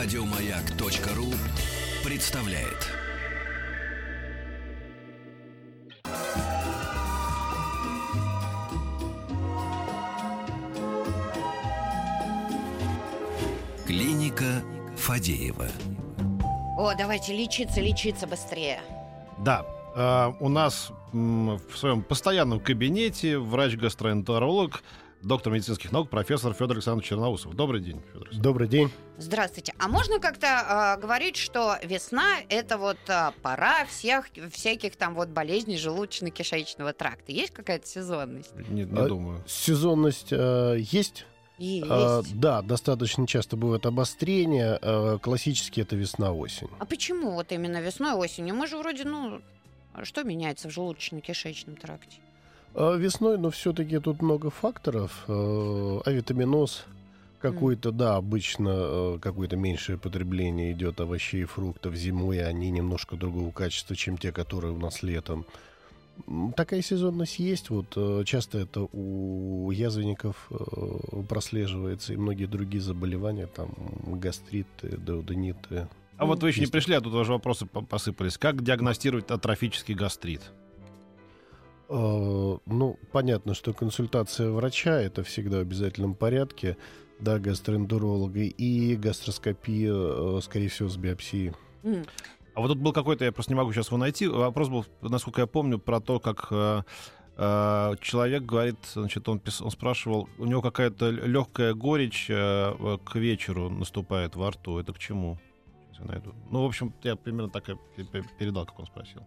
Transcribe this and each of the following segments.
Радиомаяк.ру представляет. Клиника Фадеева. О, давайте лечиться, лечиться быстрее. Да, э, у нас в своем постоянном кабинете врач-гастроэнтеролог, доктор медицинских наук, профессор Федор Александрович Черноусов. Добрый день, Федор Александрович. Добрый день. Здравствуйте. А можно как-то э, говорить, что весна это вот э, пора всех всяких там вот болезней желудочно-кишечного тракта? Есть какая-то сезонность? Не, не А, думаю. Сезонность э, есть? Есть. А, да, достаточно часто бывает обострение. Э, классически это весна-осень. А почему вот именно весной, осенью? Мы же вроде, ну, а что меняется в желудочно-кишечном тракте? А весной, но все-таки тут много факторов. Э, авитаминоз какой-то, да, обычно э, какое-то меньшее потребление идет овощей и фруктов зимой, они немножко другого качества, чем те, которые у нас летом. Такая сезонность есть. Вот э, часто это у язвенников прослеживается и многие другие заболевания, там гастриты, деодониты. А вот вы еще не Есть. пришли, а тут уже вопросы по- посыпались. Как диагностировать атрофический гастрит? Э, Ну, понятно, что консультация врача это всегда в обязательном порядке, да, гастроэнтеролога и гастроскопия, э, скорее всего, с биопсией. М, А вот тут был какой-то, я просто не могу сейчас его найти, вопрос был, насколько я помню, про то, как э, э, человек говорит, значит, он, пис- он спрашивал, у него какая-то легкая горечь э, к вечеру наступает во рту. Это к чему? Сейчас я найду. Ну, в общем, я примерно так и пе- пе- передал, как он спросил.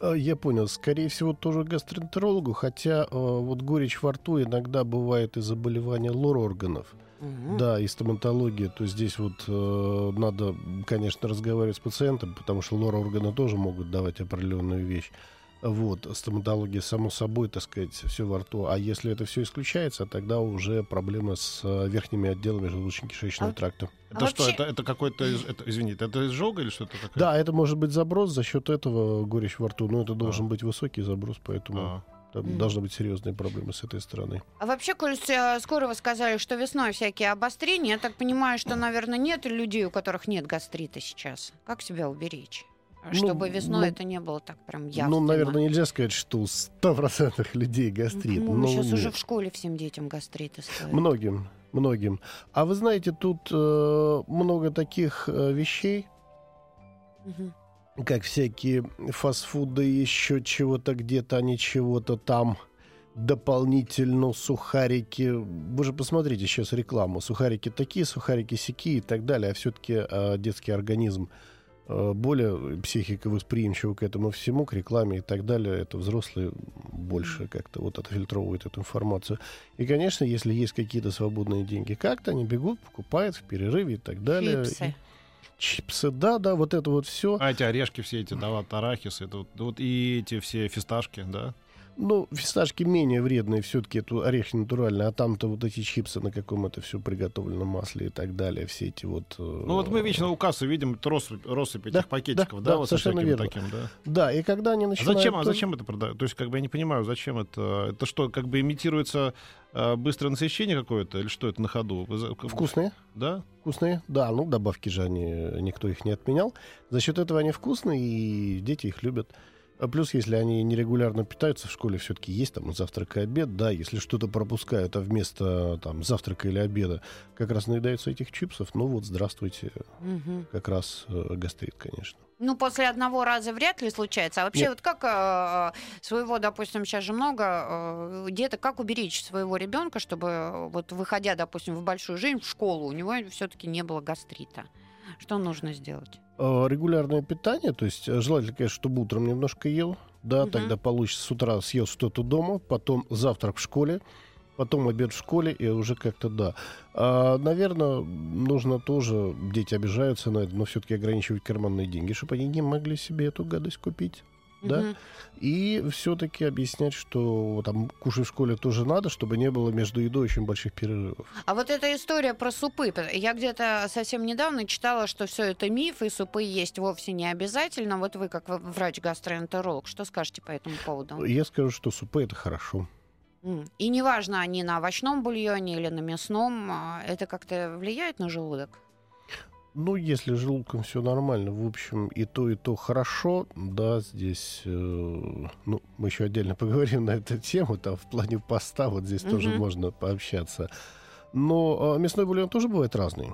Э, Я понял, скорее всего, тоже гастроэнтерологу, хотя э, вот горечь во рту иногда бывает и заболевания лор-органов. мгм. Да, и стоматология, то здесь вот э, надо, конечно, разговаривать с пациентом, потому что лор-органы тоже могут давать определенную вещь. Вот, стоматология, само собой, так сказать, все во рту. А если это все исключается, тогда уже проблемы с э, верхними отделами желудочно-кишечного А- тракта. Это А что? вообще- Это, это какой-то, из- это, извините, это изжога или что-то такое? Да, это может быть заброс, за счет этого горечь во рту, но это должен А. быть высокий заброс, поэтому А. там Мгм. должны быть серьезные проблемы с этой стороны. А вообще, коль э, скоро вы сказали, что весной всякие обострения, я так понимаю, что, наверное, нет людей, у которых нет гастрита сейчас. Как себя уберечь? Чтобы Ну, весной ну, это не было так прям явно. Ну, наверное, нельзя сказать, что у 100% людей гастрит. Ну, сейчас нет. уже в школе всем детям гастриты. Многим, многим. А вы знаете, тут э, много таких э, вещей, Мгм. как всякие фастфуды, еще чего-то где-то, они чего-то там дополнительно сухарики. Вы же посмотрите сейчас рекламу. Сухарики такие, сухарики сякие и так далее. А все-таки детский организм э, более психика восприимчива к этому всему, к рекламе и так далее. Это взрослые больше как-то вот отфильтровывают эту информацию. И, конечно, если есть какие-то свободные деньги, как-то они бегут, покупают в перерыве и так далее. Чипсы. И- Чипсы, да, да, вот это вот все. А эти орешки все эти, да, вот арахис, это вот, вот и эти все фисташки, да? Ну, фисташки менее вредные, все-таки это орехи натуральные, а там-то вот эти чипсы на каком это все приготовленном масле и так далее, все эти вот... э, Ну вот мы вечно у кассы видим россыпь, россыпь этих Да, пакетиков, да, да, да, вот со совершенно верно. таким, да. Да, и когда они А начинают... зачем, а зачем это продают? То есть, как бы я не понимаю, зачем это? Это что, как бы имитируется э, быстрое насыщение какое-то, или что это на ходу? Вкусные? Да? Вкусные? Да, ну, добавки же они, никто их не отменял. За счет этого они вкусные, и дети их любят. А плюс, если они нерегулярно питаются в школе, все-таки есть там завтрак и обед, да, если что-то пропускают, а вместо там завтрака или обеда как раз наедаются этих чипсов, ну вот, здравствуйте, Мгм. как раз э, гастрит, конечно. Ну, после одного раза вряд ли случается. А вообще, Нет. вот как э, своего, допустим, сейчас же много э, деток, как уберечь своего ребенка, чтобы э, вот выходя, допустим, в большую жизнь, в школу, у него все-таки не было гастрита? Что нужно сделать? Э, Регулярное питание, то есть э, желательно, конечно, чтобы утром немножко ел, да, Мгм. тогда получится с утра съел что-то дома, потом завтрак в школе, потом обед в школе, и уже как-то да. А, наверное, нужно тоже, дети обижаются на это, но все-таки ограничивать карманные деньги, чтобы они не могли себе эту гадость купить. Да. И все-таки объяснять, что там кушать в школе тоже надо, чтобы не было между едой очень больших перерывов. А вот эта история про супы. Я где-то совсем недавно читала, что все это миф, и супы есть вовсе не обязательно. Вот вы, как врач-гастроэнтеролог, что скажете по этому поводу? Я скажу, что супы это хорошо. И неважно, они на овощном бульоне или на мясном, а, это как-то влияет на желудок? Ну, если с желудком все нормально, в общем, и то, и то хорошо, да, здесь, э, ну, мы еще отдельно поговорим на эту тему, там, в плане поста, вот здесь тоже Мгм. можно пообщаться. Но э, мясной бульон тоже бывает разный.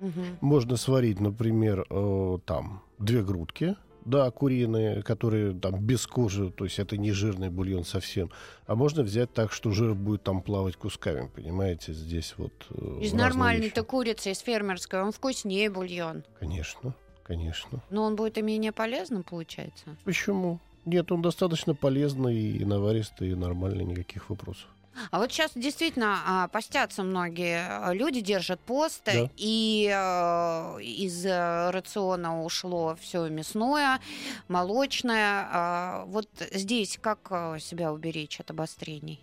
Мгм. Можно сварить, например, э, там, две грудки, да, куриные, которые там без кожи, то есть это не жирный бульон совсем. А можно взять так, что жир будет там плавать кусками, понимаете, здесь вот... э, Из нормальной-то курицы, из фермерской, он вкуснее бульон. Конечно, конечно. Но он будет и менее полезным, получается. Почему? Нет, он достаточно полезный и наваристый, и нормальный, никаких вопросов. А вот сейчас действительно а, постятся многие а, люди, держат пост, Да. и э, из э, рациона ушло все мясное, молочное. А вот здесь как себя уберечь от обострений?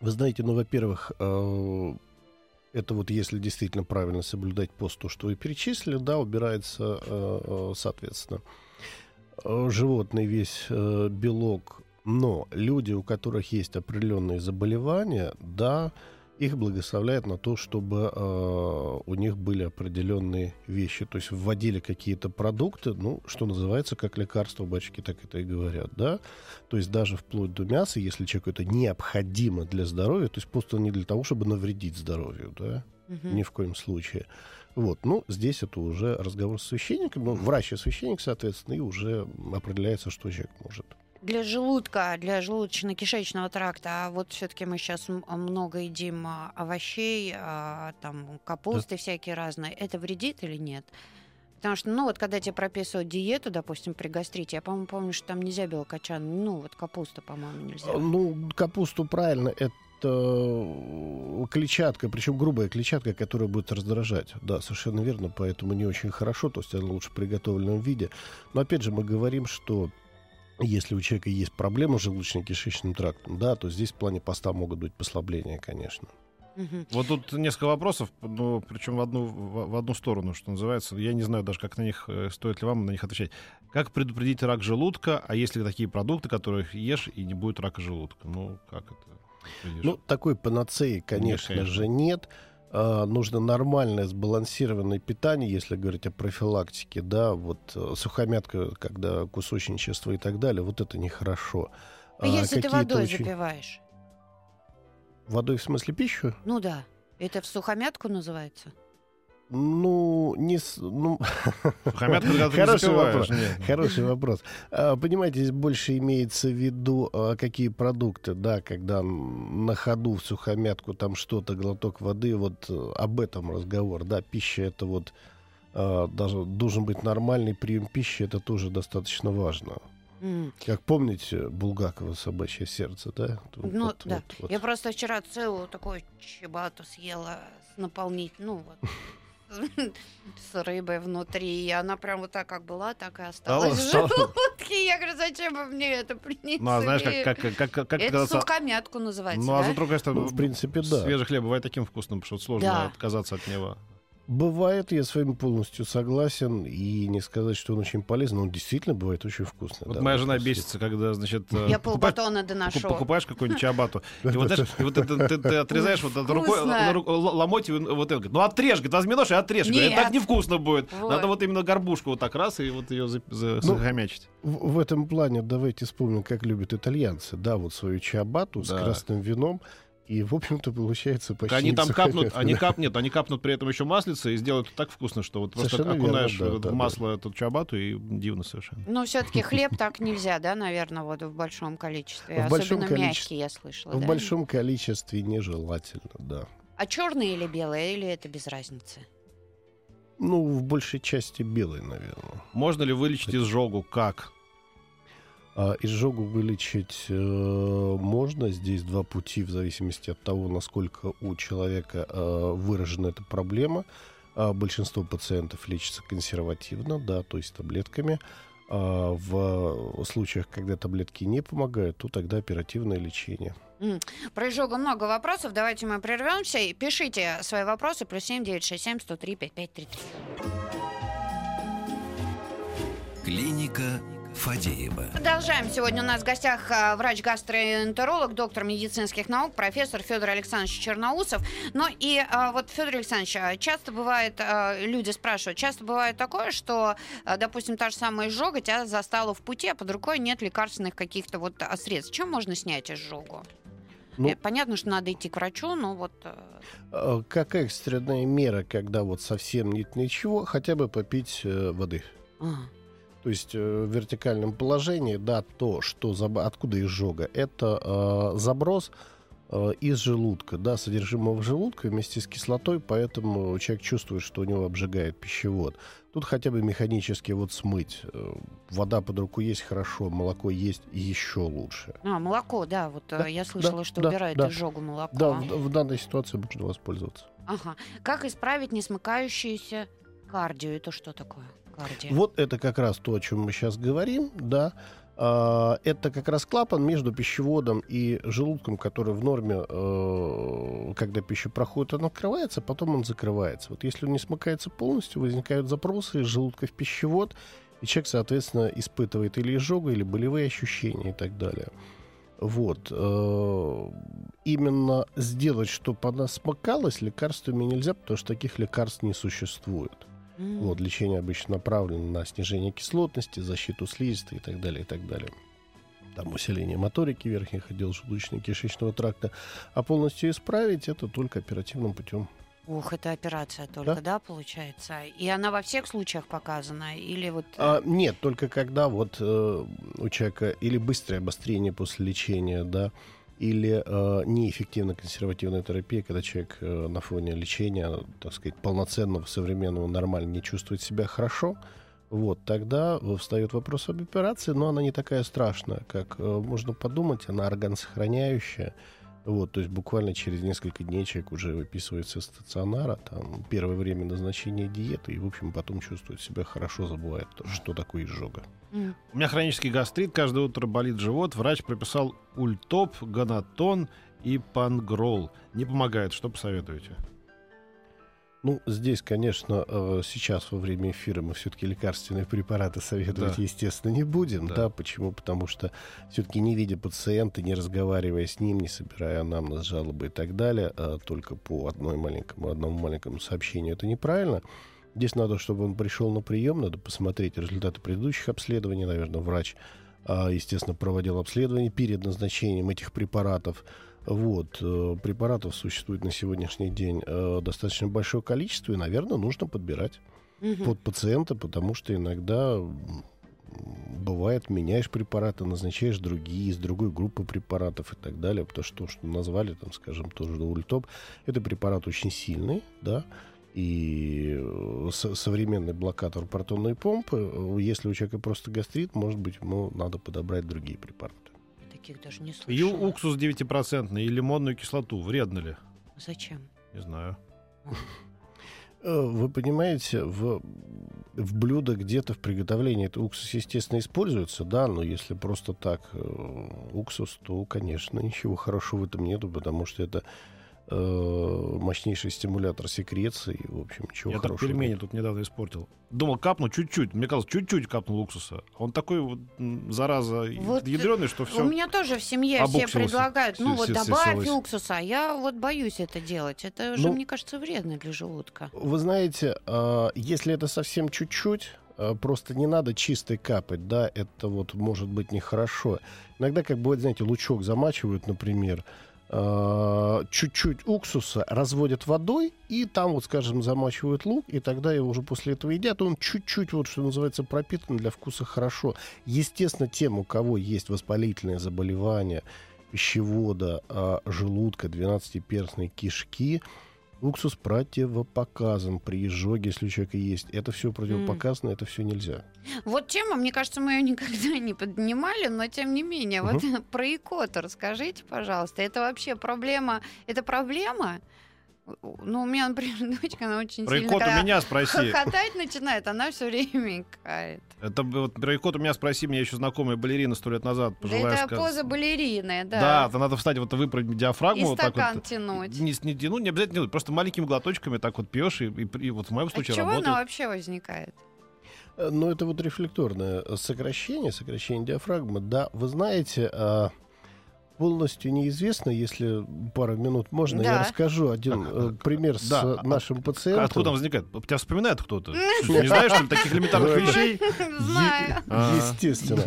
Вы знаете, ну, во-первых, это вот если действительно правильно соблюдать пост, то, что вы перечислили, да, убирается соответственно. Животный весь э, белок, но люди, у которых есть определенные заболевания, да, их благословляют на то, чтобы э, у них были определенные вещи. То есть вводили какие-то продукты, ну, что называется, как лекарство, батюшки так это и говорят, да. То есть даже вплоть до мяса, если человеку это необходимо для здоровья, то есть просто не для того, чтобы навредить здоровью, да, Мгм. ни в коем случае. Вот, ну, здесь это уже разговор с священником, ну, врач и священник, соответственно, и уже определяется, что человек может. Для желудка, для желудочно-кишечного тракта, а вот все-таки мы сейчас много едим а, овощей, а, там капусты всякие разные. Это вредит или нет? Потому что, ну, вот когда тебе прописывают диету, допустим, при гастрите, я, по-моему, помню, что там нельзя белокочан, ну, вот капуста, по-моему, нельзя. А, Ну, капусту правильно, это э, клетчатка, причем грубая клетчатка, которая будет раздражать. Да, совершенно верно, поэтому не очень хорошо, то есть она лучше в приготовленном виде. Но опять же мы говорим, что если у человека есть проблемы с желудочно-кишечным трактом, да, то здесь в плане поста могут быть послабления, конечно. Вот тут несколько вопросов, ну, причем в одну, в, в одну сторону, что называется. Я не знаю даже, как на них, э, стоит ли вам на них отвечать. Как предупредить рак желудка, а есть ли такие продукты, которые ешь, и не будет рака желудка? Ну, как это? видишь? Ну, такой панацеи, конечно конечно. же, нет. А, нужно нормальное сбалансированное питание, если говорить о профилактике, да, вот э, сухомятка, когда кусочничество и так далее, вот это нехорошо. А если ты водой очень- запиваешь? Водой в смысле пищу? Ну да. Это в сухомятку называется? Ну, не... с- Ну, Сухомятка, когда ты не Хороший вопрос. нет. Хороший вопрос. А, Понимаете, здесь больше имеется в виду, а, какие продукты, да, когда на ходу в сухомятку там что-то, глоток воды, вот э, об этом разговор, да, пища это вот а, даже должен быть нормальный прием пищи, это тоже достаточно важно. Как помните Булгакова «Собачье сердце», да? Вот- Ну, вот- да. вот- вот. Я просто вчера целую такую чебату съела наполнить, ну вот, с рыбой внутри. И она прям вот так, как была, так и осталась в желудке. Я говорю, зачем вы мне это принесли? Ну, а знаешь, как, как, как, как, как Это сухомятку называется, Ну, а да? с другой стороны, Ну, в принципе, да. свежий хлеб бывает таким вкусным, что сложно Да. отказаться от него. Бывает, я с вами полностью согласен, и не сказать, что он очень полезный, но он действительно бывает очень вкусный. Вот да, моя жена если- бесится, когда, значит, э, Я покупаешь- полбатона доношу. покупаешь какую-нибудь чабату, и вот, это ты, отрезаешь вот это рукой, ломоть, и вот это, говорит, ну отрежь, говорит, возьми нож и отрежь. Говорит, Нет. так невкусно будет. Надо вот именно горбушку вот так раз, и вот ее Ну, захомячить. В, этом плане давайте вспомним, как любят итальянцы. Да, вот свою чабату с красным вином. И, в общем-то, получается почти Они там капнут, они да. кап, нет, они капнут при этом еще маслица и сделают так вкусно, что вот просто Совершенно верно, окунаешь да, в да, в масло эту чабату и дивно совершенно. Но все-таки хлеб так нельзя, да, наверное, вот в большом количестве. В большом Особенно количестве. мягкий, я слышала. В да? большом количестве нежелательно, да. А черные или белые, или это без разницы? Ну, в большей части белый, наверное. Можно ли вылечить изжогу? Как? А изжогу вылечить э, можно. Здесь два пути в зависимости от того, насколько у человека э, выражена эта проблема. А большинство пациентов лечится консервативно, да, то есть таблетками. А в случаях, когда таблетки не помогают, то тогда оперативное лечение. Про изжогу много вопросов. Давайте мы прервемся. И пишите свои вопросы. Плюс семь девять шесть семь сто три пять пять три три. Клиника Фадеева. Продолжаем. Сегодня у нас в гостях а, врач-гастроэнтеролог, доктор медицинских наук, профессор Федор Александрович Черноусов. Ну и а, вот, Федор Александрович, а, часто бывает, люди спрашивают, часто бывает такое, что, допустим, та же самая изжога тебя застала в пути, а под рукой нет лекарственных каких-то вот средств. Чем можно снять изжогу? Ну- Э, Понятно, что надо идти к врачу, но вот... Как экстренная мера, когда вот совсем нет ничего, хотя бы попить э, воды. а, То есть э, в вертикальном положении, да, то, что заб- откуда изжога, это э, заброс э, из желудка, да, содержимого желудка вместе с кислотой, поэтому человек чувствует, что у него обжигает пищевод. Тут хотя бы механически вот смыть. Э, Вода под руку есть хорошо, молоко есть еще лучше. а, молоко, да, вот э, Да, я слышала, да, что да, убирает да. изжогу молоко. Да, в, в данной ситуации можно воспользоваться. Ага. Как исправить несмыкающееся кардио? Это что такое? Кардио. Вот это как раз то, о чем мы сейчас говорим, да. А, Это как раз клапан между пищеводом и желудком, который в норме, э, когда пища проходит, он открывается, потом он закрывается. Вот если он не смыкается полностью, возникают запросы из желудка в пищевод, и человек, соответственно, испытывает или изжогу, или болевые ощущения и так далее. Вот. э, Именно сделать, чтобы она смыкалась, лекарствами нельзя, потому что таких лекарств не существует. М. Вот, лечение обычно направлено на снижение кислотности, защиту слизистой и так далее, и так далее. Там усиление моторики верхних отдел желудочно-кишечного тракта. А полностью исправить это только оперативным путем. Ух, это операция только, да, Да. получается? И она во всех случаях показана? Или вот... э, А, нет, только когда вот э, у человека или быстрое обострение после лечения, да, или э, неэффективная консервативная терапия, когда человек э, на фоне лечения, так сказать, полноценного, современного, нормально не чувствует себя хорошо, вот, тогда встает вопрос об операции, но она не такая страшная, как э, можно подумать, она органсохраняющая, вот, то есть буквально через несколько дней человек уже выписывается из стационара, там, первое время назначения диеты, и, в общем, потом чувствует себя хорошо, забывает, что такое изжога. м, У меня хронический гастрит, каждое утро болит живот. Врач прописал ультоп, ганатон и пангрол. Не помогает. Что посоветуете? Ну, здесь, конечно, э, сейчас во время эфира мы все-таки лекарственные препараты советовать, Да. естественно, не будем. Да. Да. почему? Потому что все-таки не видя пациента, не разговаривая с ним, не собирая анамнез, жалобы и так далее, а только по одной маленькому, одному маленькому сообщению, это неправильно. Здесь надо, чтобы он пришел на прием, надо посмотреть результаты предыдущих обследований, наверное, врач, а, естественно, проводил обследование перед назначением этих препаратов. Вот, э, препаратов существует на сегодняшний день э, достаточно большое количество, и, наверное, нужно подбирать мгм. под пациента, потому что иногда бывает, меняешь препараты, назначаешь другие из другой группы препаратов и так далее, потому что то, что назвали, там, скажем, тоже ультоп, это препарат очень сильный, да, и э, со- современный блокатор протонной помпы, если у человека просто гастрит, может быть, ему надо подобрать другие препараты. Таких даже не И слышала. уксус 9% и лимонную кислоту. Вредно ли? Зачем? Не знаю. Э, Вы понимаете, в, в блюдо где-то в приготовлении это уксус, естественно, используется, да, но если просто так э, уксус, то, конечно, ничего хорошего в этом нету, потому что это мощнейший стимулятор секреции, в общем, ничего Я так хорошего. пельмени нет. тут недавно испортил. Думал, капну чуть-чуть. Мне казалось, чуть-чуть капнул уксуса. А Он такой вот, зараза, Вот, ядреный, что все. У меня тоже в семье все предлагают, ну Все- вот все добавь сосалось. уксуса, а я вот боюсь это делать. Это же, Ну, мне кажется, вредно для желудка. Вы знаете, э, если это совсем чуть-чуть, э, просто не надо чистой капать, да, это вот может быть нехорошо. Иногда, как бывает, знаете, лучок замачивают, например, э, чуть-чуть уксуса разводят водой, и там вот, скажем, замачивают лук, и тогда его уже после этого едят, он чуть-чуть, вот что называется, пропитан для вкуса хорошо. Естественно, тем, у кого есть воспалительные заболевания пищевода, э, желудка, 12-перстной кишки, Уксус противопоказан при изжоге, если у человека есть. Это все противопоказано, это все нельзя. Вот тема, мне кажется, мы ее никогда не поднимали, но тем не менее, вот про икоту расскажите, пожалуйста. Это вообще проблема? Это проблема? Ну, у меня, например, дочка, она очень Про сильно... икоту когда меня спроси. Хохотать начинает, она все время икает. Это вот про икоту меня спроси, мне еще знакомая балерина сто лет назад Да пожилая это сказала. поза балерины, Да, да. это надо встать, вот выпрыгнуть И диафрагму, вот так стакан вот. тянуть. Не, не тянуть, не обязательно делать, просто маленькими глоточками так вот пьешь, и, и- и вот в моем От случае чего работает. она вообще возникает? Э, Ну, это вот рефлекторное сокращение, сокращение диафрагмы. Да, вы знаете, а, полностью неизвестно, если пару минут можно, я Да. расскажу один э, пример с Да, э, а- нашим пациентом. Откуда он возникает? Тебя вспоминает кто-то? Не знаешь, что таких элементарных вещей? Знаю. А. Естественно.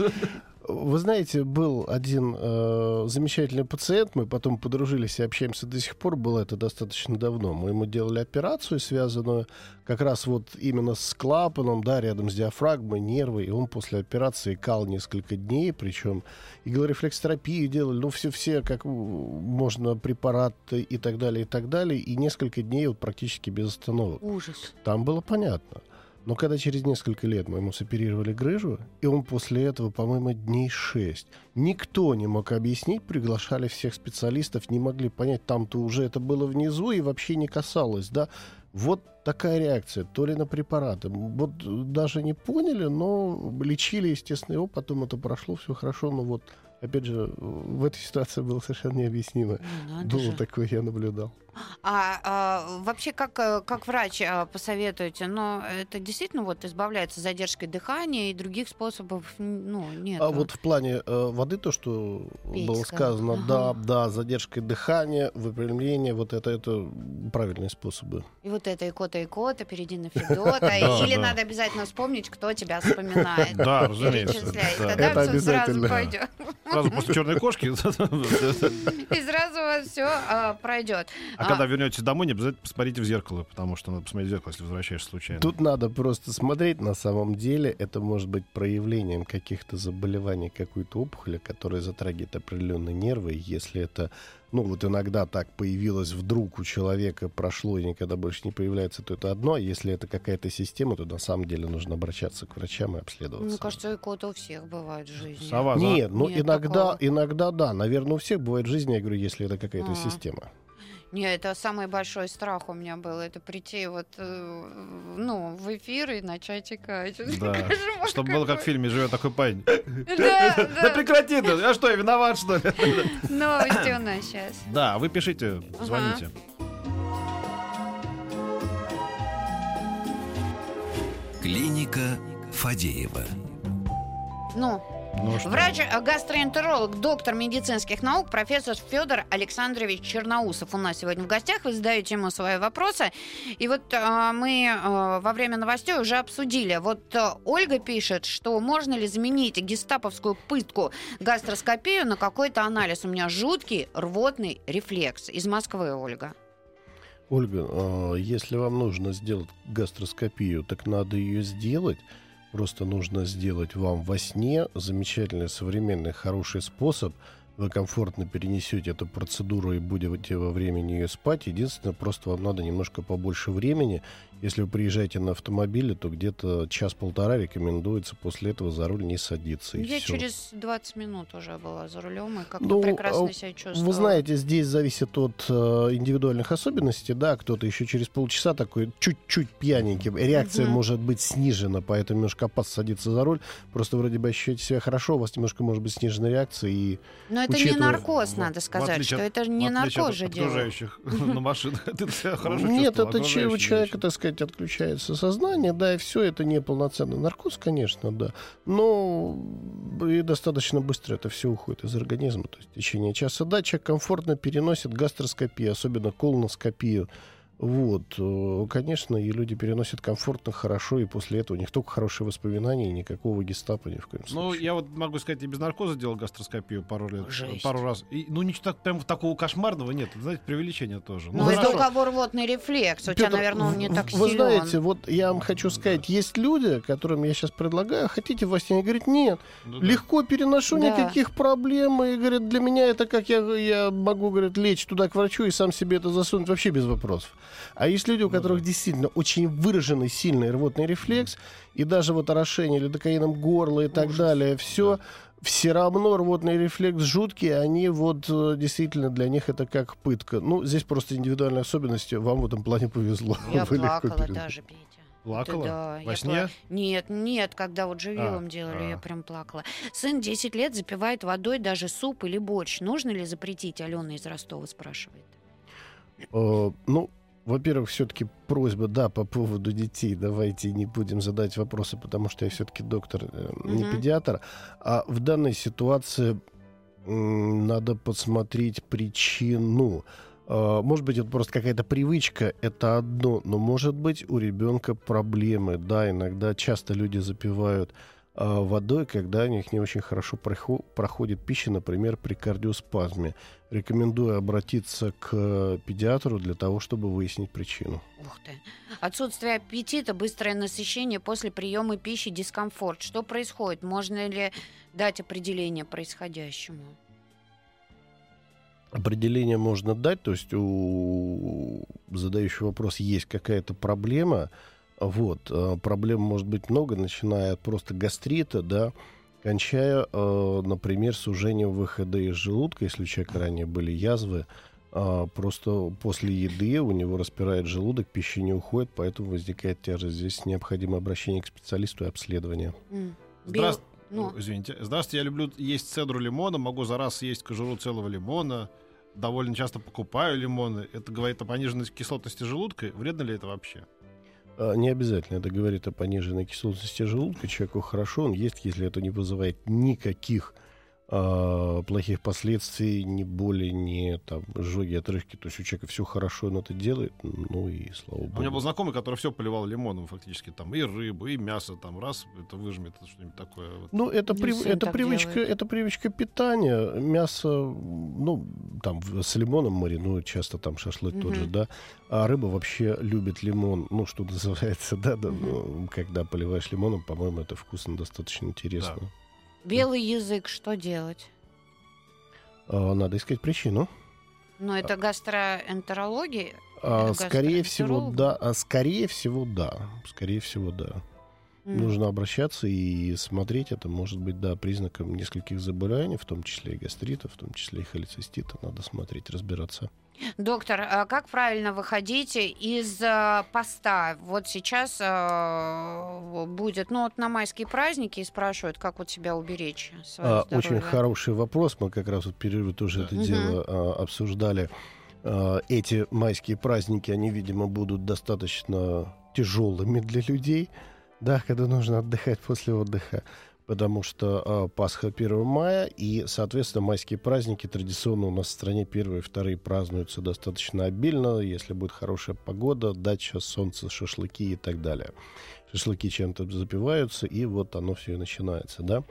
Вы знаете, был один э, замечательный пациент, мы потом подружились и общаемся до сих пор, было это достаточно давно. Мы ему делали операцию, связанную как раз вот именно с клапаном, да, рядом с диафрагмой, нервы, и он после операции кал несколько дней, причем иглорефлекстерапию делали, ну, все-все, как можно, препараты и так далее, и так далее, и несколько дней вот практически без остановок. Ужас. Там было понятно. Но когда через несколько лет мы ему соперировали грыжу, и он после этого, по-моему, дней шесть, никто не мог объяснить, приглашали всех специалистов, не могли понять, там-то уже это было внизу и вообще не касалось, да. Вот такая реакция, то ли на препараты. Вот даже не поняли, но лечили, естественно, его, потом это прошло, все хорошо, но вот, опять же, в этой ситуации было совершенно необъяснимо. Ну, надо Было же. такое, я наблюдал. А, а, вообще, как, э, как врач а, посоветуете, но это действительно вот избавляется задержкой дыхания и других способов, ну, нет. А вот в плане э, воды, то, что Пить было сказано, Ага. да, да, задержкой дыхания, выпрямление, вот это, это правильные способы. И вот это икота икота, перейди на Федота, или надо обязательно вспомнить, кто тебя вспоминает. Да, разумеется. Тогда Это всё сразу обязательно. пойдет. Сразу после черной кошки. И сразу у вас все пройдет. А когда вернетесь домой, не обязательно посмотрите в зеркало, потому что надо посмотреть в зеркало, если возвращаешься случайно. Тут надо просто смотреть, на самом деле это может быть проявлением каких-то заболеваний, какой-то опухоли, которая затрагивает определенные нервы. Если это, ну вот иногда так появилось вдруг у человека, прошло и никогда больше не появляется, то это одно. А Если это какая-то система, то на самом деле нужно обращаться к врачам и обследоваться. Мне кажется, икота у всех бывает в жизни. Сова, Нет, ну Нет иногда, такого. иногда да. Наверное, у всех бывает в жизни, я говорю, если это какая-то А. система. Не, это самый большой страх у меня был. Это прийти вот, э, ну, в эфир и начать икать. Да. Кошмар Чтобы было как в фильме «Живет такой парень». Да, Да да. прекрати ты! Я что, я виноват, что ли? Новости у нас сейчас. Да, вы пишите, звоните. Клиника Фадеева. Ну, Ну что? Врач-гастроэнтеролог, доктор медицинских наук, профессор Федор Александрович Черноусов у нас сегодня в гостях. Вы задаете ему свои вопросы. И вот а, мы а, во время новостей уже обсудили. Вот а, Ольга пишет, что можно ли заменить гестаповскую пытку гастроскопию на какой-то анализ. У меня жуткий рвотный рефлекс. Из Москвы, Ольга. Ольга, а, если вам нужно сделать гастроскопию, так надо ее сделать. Просто нужно сделать вам во сне. Замечательный, современный, хороший способ. Вы комфортно перенесете эту процедуру и будете во время нее спать. Единственное, просто вам надо немножко побольше времени. Если вы приезжаете на автомобиле, то где-то час-полтора рекомендуется после этого за руль не садиться. Я всё. через 20 минут уже была за рулем и как-то Ну, прекрасно а, себя чувствовала. Вы знаете, здесь зависит от э, индивидуальных особенностей, да, кто-то еще через полчаса такой чуть-чуть пьяненький, реакция Мгм. может быть снижена, поэтому немножко опасно садиться за руль, просто вроде бы ощущаете себя хорошо, у вас немножко может быть снижена реакция, и Но это не наркоз, В- надо сказать, отличие что это не наркоз же делает. окружающих на машинах. Нет, это у человека, так сказать, отключается сознание, да, и все, это не полноценный наркоз, конечно, да. Но и достаточно быстро это все уходит из организма. То есть в течение часа да, человек комфортно переносит гастроскопию, особенно колоноскопию. Вот, э, конечно, и люди переносят комфортно, хорошо, и после этого у них только хорошие воспоминания, и никакого гестапо ни в коем Ну, случае. я вот могу сказать, и без наркоза делал гастроскопию пару лет, Жесть. пару раз. И, ну, ничего так, прям такого кошмарного нет. Знаете, преувеличение тоже. Ну, это хорошо. у кого рвотный рефлекс. У тебя, Пётр, наверное, он не так Вы силен. знаете, вот я вам хочу сказать, есть люди, которым я сейчас предлагаю, хотите во сне, говорит, нет, Ну да. легко переношу, Да. никаких проблем. И, говорит, для меня это как я, я могу, говорит, лечь туда к врачу и сам себе это засунуть вообще без вопросов. А есть люди, у Ну которых да. действительно очень выраженный сильный рвотный рефлекс, и даже вот орошение лидокаином горла и так Ужас. далее, все... Все равно рвотный рефлекс жуткий, они вот э, действительно для них это как пытка. Ну, здесь просто индивидуальные особенности, вам в этом плане повезло. Я Вы легко плакала даже, Петя. Плакала? Да, Во я сне? пла- Нет, нет, когда вот живьем А, делали, а. я прям плакала. Сын 10 лет запивает водой даже суп или борщ. Нужно ли запретить? Алена из Ростова спрашивает. Э, ну, Во-первых, все-таки просьба, да, по поводу детей. Давайте не будем задать вопросы, потому что я все-таки доктор, э, не Мгм. педиатр. А в данной ситуации надо посмотреть причину. А, Может быть, это просто какая-то привычка, это одно, но может быть у ребенка проблемы. Да, иногда часто люди запивают водой, когда у них не очень хорошо прохо- проходит пища, например, при кардиоспазме. Рекомендую обратиться к педиатру для того, чтобы выяснить причину. Ух ты. Отсутствие аппетита, быстрое насыщение после приема пищи, дискомфорт. Что происходит? Можно ли дать определение происходящему? Определение можно дать, то есть у задающего вопрос есть какая-то проблема. Вот, э, проблем может быть много, начиная от просто гастрита, да, кончая, э, например, сужением выхода из желудка, если у человека ранее были язвы, а, просто после еды у него распирает желудок, пища не уходит, поэтому возникает тяжесть. Здесь необходимо обращение к специалисту и обследование. Здравствуйте. Ну, Извините. Здравствуйте, я люблю есть цедру лимона, могу за раз съесть кожуру целого лимона. Довольно часто покупаю лимоны. Это говорит о пониженной кислотности желудка. Вредно ли это вообще? А, Не обязательно. Это говорит о пониженной кислотности желудка. Человеку хорошо, он ест, если это не вызывает никаких а, плохих последствий, ни боли, ни там, жоги, отрыжки. То есть у человека все хорошо, он это делает, ну и слава У богу. меня был знакомый, который все поливал лимоном фактически. Там и рыбу, и мясо. Там раз, это выжмет, это что-нибудь такое. Вот. Ну, это, сын это, привычка, делает. это привычка питания. Мясо, ну, там с лимоном маринуют часто, там шашлык тот же, да. А рыба вообще любит лимон, ну, что называется, да, да. Мгм. ну, когда поливаешь лимоном, по-моему, это вкусно, достаточно интересно. Белый язык, что делать? А, надо искать причину. Ну, это гастроэнтерология. А, Э, скорее всего, гастроэнтеролог? да. А, скорее всего, да. Скорее всего, да. М. Нужно обращаться и смотреть. Это может быть, да, признаком нескольких заболеваний, в том числе и гастрита, в том числе и холецистита. Надо смотреть, разбираться. Доктор, а как правильно выходить из э, поста? Вот сейчас э, будет, ну вот на майские праздники и спрашивают, как вот себя уберечь. А, очень здоровье. хороший вопрос. Мы как раз вот перерыве тоже это Мгм. дело а, обсуждали. А, эти майские праздники, они, видимо, будут достаточно тяжелыми для людей, да, когда нужно отдыхать после отдыха, потому что а, Пасха 1 мая, и, соответственно, майские праздники традиционно у нас в стране первые и вторые празднуются достаточно обильно, если будет хорошая погода, дача, солнце, шашлыки и так далее. Шашлыки чем-то запиваются, и вот оно все и начинается, да.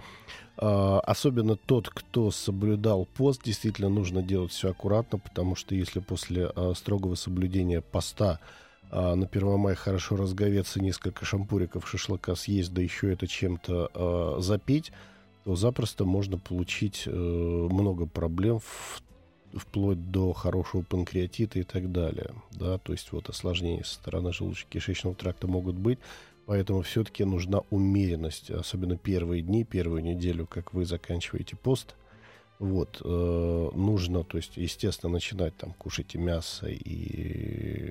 А, особенно тот, кто соблюдал пост, действительно нужно делать все аккуратно, потому что если после а, строгого соблюдения поста а, на 1 мая хорошо разговеться, несколько шампуриков шашлыка съесть, да еще это чем-то а, запить, то запросто можно получить э, много проблем в- вплоть до хорошего панкреатита и так далее. Да? То есть вот осложнения со стороны желудочно-кишечного тракта могут быть. Поэтому все-таки нужна умеренность, особенно первые дни, первую неделю, как вы заканчиваете пост. Вот, э, нужно, то есть, естественно, начинать там кушать и мясо, и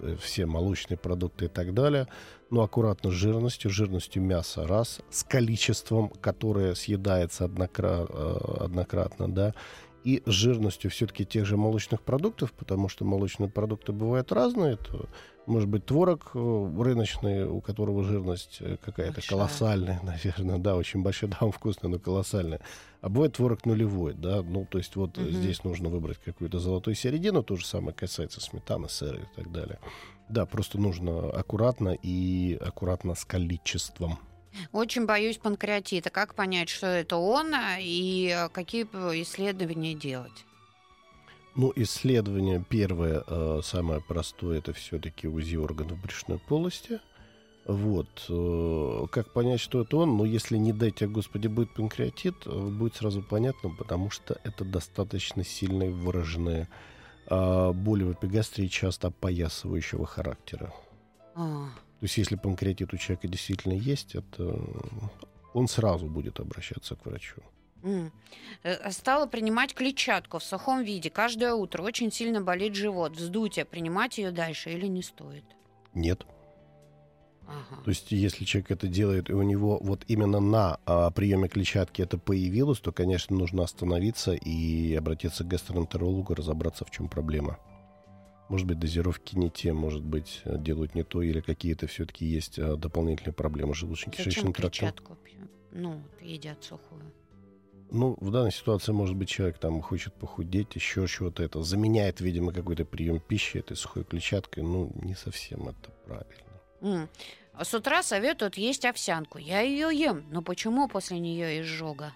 э, все молочные продукты и так далее. Но аккуратно с жирностью, жирностью мяса раз, с количеством, которое съедается однокра- э, однократно, да, и жирностью все-таки тех же молочных продуктов, потому что молочные продукты бывают разные. Это может быть творог э, рыночный, у которого жирность э, какая-то колоссальная, наверное, да, очень большая, да, он вкусный, но колоссальная. А бывает творог нулевой, да, ну, то есть вот Мгм. здесь нужно выбрать какую-то золотую середину, то же самое касается сметаны, сыра и так далее. Да, просто нужно аккуратно и аккуратно с количеством. Очень боюсь панкреатита. Как понять, что это он а, и э, какие п- исследования делать? Ну, исследование первое, э, самое простое, это все-таки УЗИ органов брюшной полости. Вот. э, как понять, что это он? Ну, если не дай тебе, Господи, будет панкреатит, э, будет сразу понятно, потому что это достаточно сильные выраженные э, боли в эпигастрии, часто опоясывающего характера. А, То есть, если панкреатит у человека действительно есть, это он сразу будет обращаться к врачу. Э, Стала принимать клетчатку в сухом виде каждое утро. Очень сильно болит живот. Вздутие. Принимать ее дальше или не стоит? Нет. Ага. То есть, если человек это делает, и у него вот именно на а, приеме клетчатки это появилось, то, конечно, нужно остановиться и обратиться к гастроэнтерологу, разобраться, в чем проблема. Может быть, дозировки не те, может быть, э, делают не то, или какие-то все-таки есть э, дополнительные проблемы желудочно-кишечным трактом. Ну, едят сухую. Ну, в данной ситуации, может быть, человек там хочет похудеть, еще чего-то это заменяет, видимо, какой-то прием пищи этой сухой клетчаткой. Ну, не совсем это правильно. А С утра советуют есть овсянку. Я ее ем, но почему после нее изжога?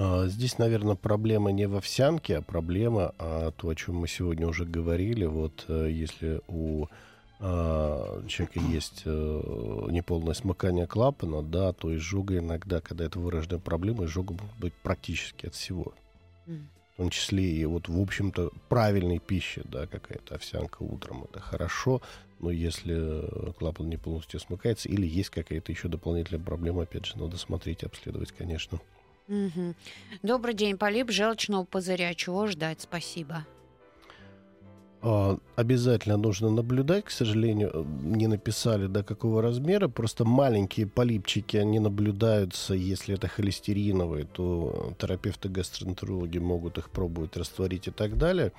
А, Здесь, наверное, проблема не в овсянке, а проблема, а, то, о чем мы сегодня уже говорили. Вот э, если у а, человека есть э, неполное смыкание клапана, да, то изжога иногда, когда это выраженная проблема, изжога может быть практически от всего. В том числе и вот, в общем-то, правильной пищи, да, какая-то овсянка утром, это хорошо, но если клапан не полностью смыкается или есть какая-то еще дополнительная проблема, опять же, надо смотреть, обследовать, конечно. Мгм. Добрый день, полип желчного пузыря. Чего ждать? Спасибо. А, Обязательно нужно наблюдать, к сожалению, э, не написали до какого размера, просто маленькие полипчики, они наблюдаются, если это холестериновые, то терапевты-гастроэнтерологи могут их пробовать растворить и так далее.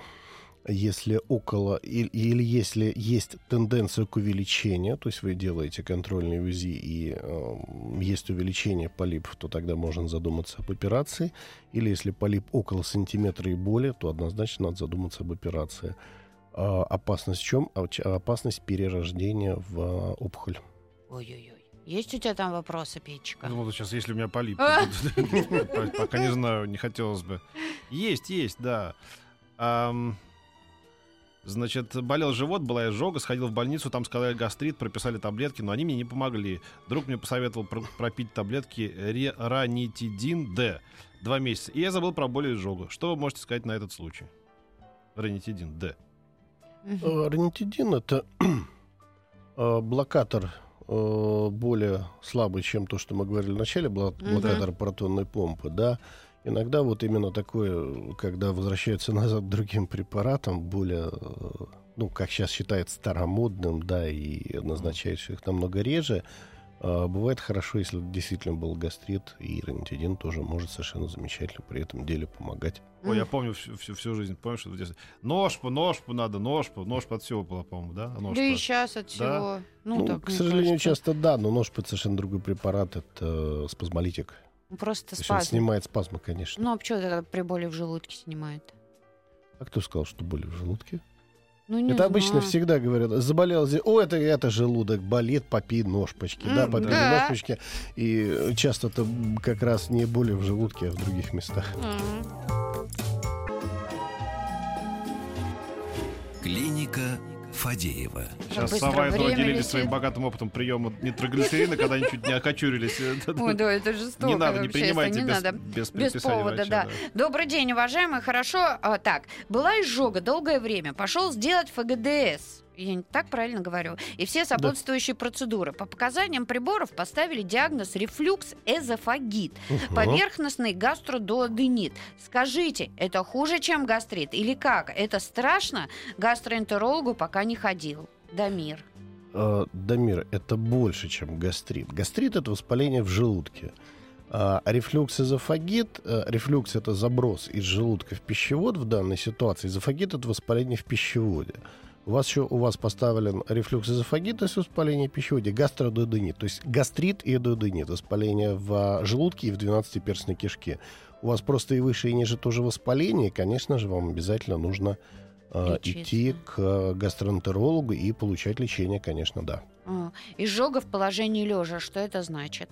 Если около, или, или если есть тенденция к увеличению, то есть вы делаете контрольный УЗИ и э, есть увеличение полипов, то тогда можно задуматься об операции. Или если полип около сантиметра и более, то однозначно надо задуматься об операции. А, опасность в чем? А, Опасность перерождения в а, опухоль. Ой-ой-ой. Есть у тебя там вопросы, Петчика? Ну, вот сейчас, если у меня полип. Пока не знаю, не хотелось бы. Есть, есть, да. Значит, болел живот, была изжога, сходил в больницу, там сказали гастрит, прописали таблетки, но они мне не помогли. Друг мне посоветовал про- пропить таблетки ранитидин Д два месяца. И я забыл про боль и изжогу. Что вы можете сказать на этот случай? Ранитидин Д. Э, Ранитидин это э, блокатор э, более слабый, чем то, что мы говорили в начале, блокатор протонной помпы, да. Иногда вот именно такое, когда возвращаются назад к другим препаратам, более, э, ну, как сейчас считается, старомодным, да, и назначающих их намного реже, э, бывает хорошо, если действительно был гастрит, и ранитидин тоже может совершенно замечательно при этом деле помогать. Ой, я помню всю, всю, всю жизнь, помню, что в детстве. Ножпу, ножпу надо, ножпу, ножпу от всего было, по-моему, да? Ножпа. Да и сейчас от всего. Ну, Ну, так, к сожалению, кажется, часто да, но нож под совершенно другой препарат это спазмолитик. Просто То есть он спазм. снимает спазмы, конечно. Ну, а почему это при боли в желудке снимает? А кто сказал, что боли в желудке? Ну, не это обычно знаю. всегда говорят, заболел, зе- о, это, это желудок болит, попей ножпочки, да, М, потом да. ножпочки. И часто это как раз не боли в желудке, а в других местах. М. Клиника Фадеева. Сейчас быстро Сава и делились летит. своим богатым опытом приема нитроглицерина, когда они чуть не окочурились. Ой, да, это жестоко. Не надо, не принимайте не без, надо. без повода, врача, да. Добрый день, уважаемые. Хорошо. а, так, была изжога долгое время. Пошел сделать ФГДС. Я не так правильно говорю. И все сопутствующие процедуры. По показаниям приборов поставили диагноз рефлюкс эзофагит. Мгм. Поверхностный гастродуоденит. Скажите, это хуже, чем гастрит? Или как? Это страшно? Гастроэнтерологу пока не ходил. Дамир. Э, Дамир, это больше, чем гастрит. Гастрит это воспаление в желудке. А рефлюкс эзофагит, э, рефлюкс это заброс из желудка в пищевод в данной ситуации, эзофагит это воспаление в пищеводе. У вас еще у вас поставлен рефлюкс эзофагит, то есть воспаление гастродуоденит, то есть гастрит и дуоденит, воспаление в а, желудке и в 12-перстной кишке. У вас просто и выше, и ниже тоже воспаление, и, конечно же, вам обязательно нужно Лечиться. идти к а, гастроэнтерологу и получать лечение, конечно, да. Изжога в положении лежа. Что это значит?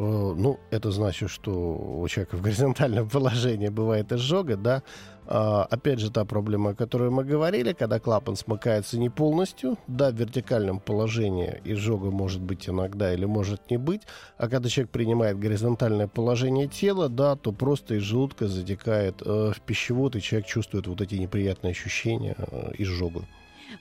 Э, Ну, это значит, что у человека в горизонтальном положении бывает изжога, да. А, опять же, та проблема, о которой мы говорили, когда клапан смыкается не полностью, да, в вертикальном положении изжога может быть иногда или может не быть, а когда человек принимает горизонтальное положение тела, да, то просто из желудка затекает э, в пищевод, и человек чувствует вот эти неприятные ощущения э, изжогу.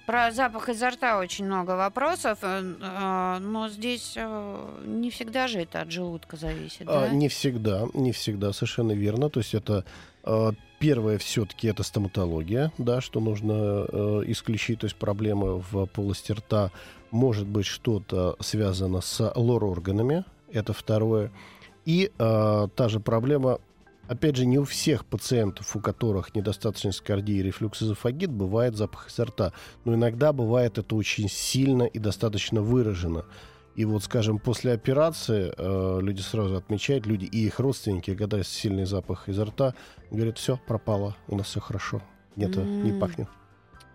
Про запах изо рта очень много вопросов, э, э, но здесь э, не всегда же это от желудка зависит, А, да? Не всегда, не всегда, совершенно верно. То есть это первое все-таки это стоматология, да, что нужно э, исключить, то есть проблемы в полости рта. Может быть что-то связано с лор-органами, это второе. И э, та же проблема Опять же, не у всех пациентов, у которых недостаточность кардии и рефлюкс-эзофагит, бывает запах изо рта. Но иногда бывает это очень сильно и достаточно выражено. И вот, скажем, после операции э, люди сразу отмечают, люди и их родственники, когда есть сильный запах изо рта, говорят, все, пропало, у нас все хорошо. Нет, mm. не пахнет.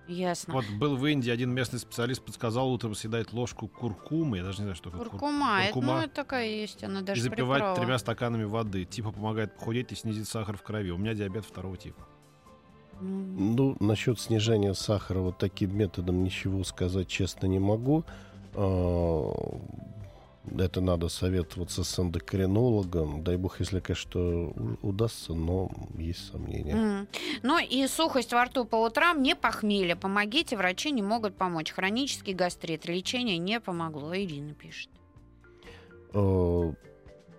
Ясно. Вот был в Индии один местный специалист подсказал утром съедать ложку куркумы. Я даже не знаю, что такое куркума. Куркума. Это, ну, это такая есть, она даже И запивать приправа. тремя стаканами воды. Типа помогает похудеть и снизить сахар в крови. У меня диабет второго типа. Ну, насчет снижения сахара вот таким методом ничего сказать честно не могу. Это надо советоваться с эндокринологом. Дай бог, если, конечно, удастся, но есть сомнения. Mm. Ну и сухость во рту по утрам, не похмелье. Помогите, врачи не могут помочь. Хронический гастрит, лечение не помогло. Ирина пишет. А,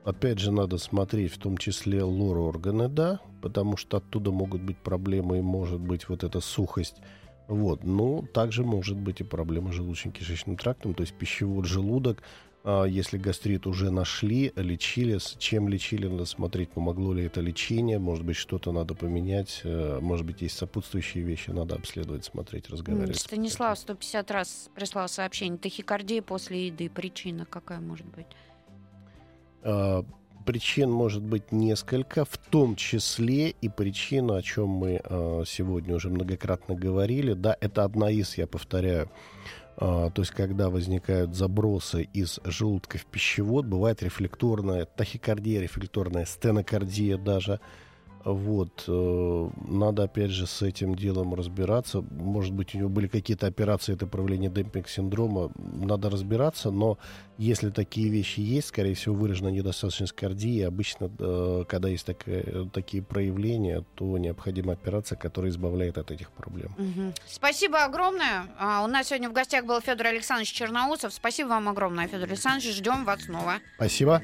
опять же, надо смотреть в том числе лор органы, да, потому что оттуда могут быть проблемы и может быть вот эта сухость. Вот. Но также может быть и проблема с желудочно-кишечным трактом, то есть пищевод, желудок, если гастрит уже нашли, лечили, с чем лечили, надо смотреть, помогло ли это лечение, может быть, что-то надо поменять, э, может быть, есть сопутствующие вещи, надо обследовать, смотреть, разговаривать. Станислав 150 раз прислал сообщение. Тахикардия после еды. Причина какая может быть? А, причин может быть несколько, в том числе и причина, о чем мы а, сегодня уже многократно говорили. Да, это одна из, я повторяю, а, то есть, когда возникают забросы из желудка в пищевод, бывает рефлекторная тахикардия, рефлекторная стенокардия даже. Вот, э, надо опять же с этим делом разбираться. Может быть, у него были какие-то операции, это проявление демпинг-синдрома. Надо разбираться, но если такие вещи есть, скорее всего, выражена недостаточность кардии. Обычно, э, когда есть такая, такие проявления, то необходима операция, которая избавляет от этих проблем. Угу. Спасибо огромное. А, у нас сегодня в гостях был Федор Александрович Черноусов. Спасибо вам огромное, Федор Александрович. Ждем вас снова. Спасибо.